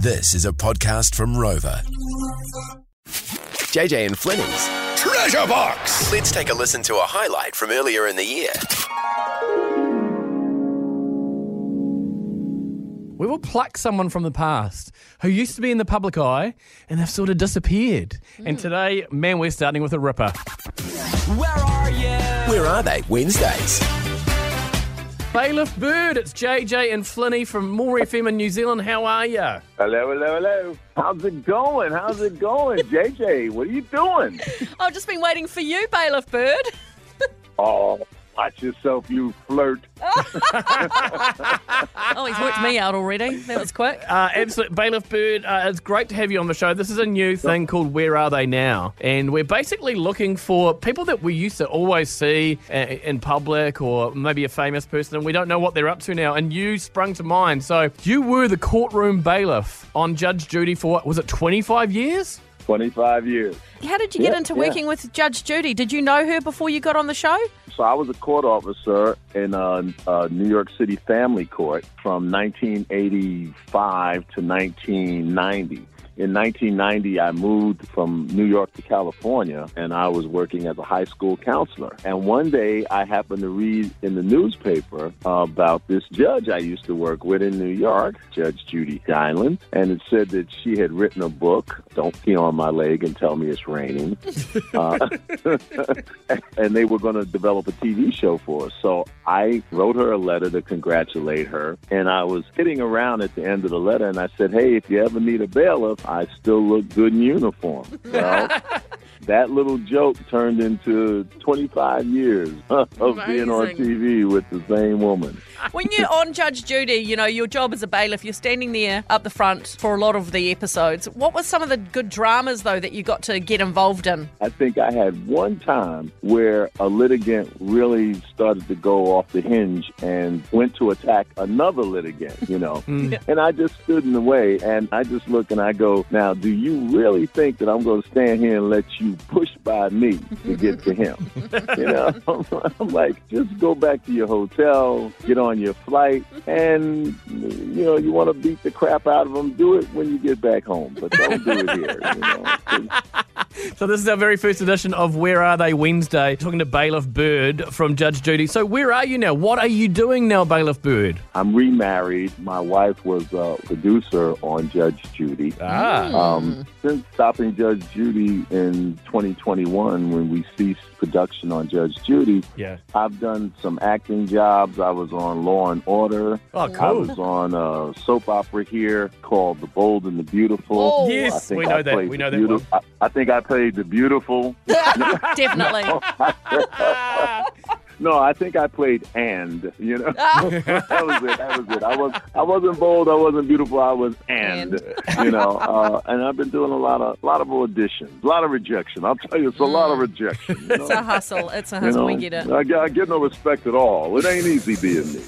This is a podcast from Rova. JJ and Flynny's Treasure Box. Let's take a listen to a highlight from earlier in the year. We will pluck someone from the past who used to be in the public eye and they've sort of disappeared. And hmm. today, man, we're starting with a ripper. Where are you? Where are they? Wednesdays. Bailiff Byrd, it's JJ and Flynny from More FM in New Zealand. How are you? Hello, hello, hello. How's it going? How's it going? JJ, what are you doing? I've just been waiting for you, Bailiff Byrd. Oh, watch yourself, you flirt. Oh, he's worked me out already. That was quick. Uh, absolute Bailiff Byrd, uh, it's great to have you on the show. This is a new thing called Where Are They Now? And we're basically looking for people that we used to always see uh, in public or maybe a famous person and we don't know what they're up to now. And you sprung to mind. So you were the courtroom bailiff on Judge Judy for, what, was it 25 years? 25 years. How did you get Yeah, into yeah. working with Judge Judy? Did you know her before you got on the show? So I was a court officer in a, uh, New York City Family Court from 1985 to 1990. In 1990, I moved from New York to California, and I was working as a high school counselor. And one day, I happened to read in the newspaper about this judge I used to work with in New York, Judge Judy Sheindlin, and it said that she had written a book, Don't Pee on My Leg and Tell Me It's Raining. Uh, and they were going to develop a TV show for us. So I wrote her a letter to congratulate her. And I was sitting around at the end of the letter and I said, Hey, if you ever need a bailiff, I still look good in uniform. Well, that little joke turned into 25 years of being on TV with the same woman. When you're on Judge Judy, you know, your job as a bailiff, you're standing there up the front for a lot of the episodes. What were some of the good dramas, though, that you got to get involved in? I think I had one time where a litigant really started to go off the hinge and went to attack another litigant, you know. Hmm. And I just stood in the way and I just look and I go, now, do you really think that I'm going to stand here and let you push by me to get to him? you know, I'm like, just go back to your hotel, get on your flight, and, you know, you want to beat the crap out of him, do it when you get back home, but don't do it here, you know. So this is our very first edition of Where Are They Wednesday, talking to Bailiff Byrd from Judge Judy. So where are you now? What are you doing now, Bailiff Byrd? I'm remarried. My wife was a producer on Judge Judy. Ah. Um, since stopping Judge Judy in 2021, when we ceased production on Judge Judy, Yeah. I've done some acting jobs. I was on Law and Order. Oh, cool. I was on a soap opera here called The Bold and the Beautiful. Oh, Yes, we know that. We know that I think I played the beautiful. Definitely. No, I think I played and. You know, Oh. that was it. That was it. I was. I wasn't bold. I wasn't beautiful. I was and. You know, uh, and I've been doing a lot of, lot of auditions, a lot of rejection. I'll tell you, it's a lot of rejection. You It's a hustle. It's a You hustle. know? We get it. I, get- I get no respect at all. It ain't easy being me.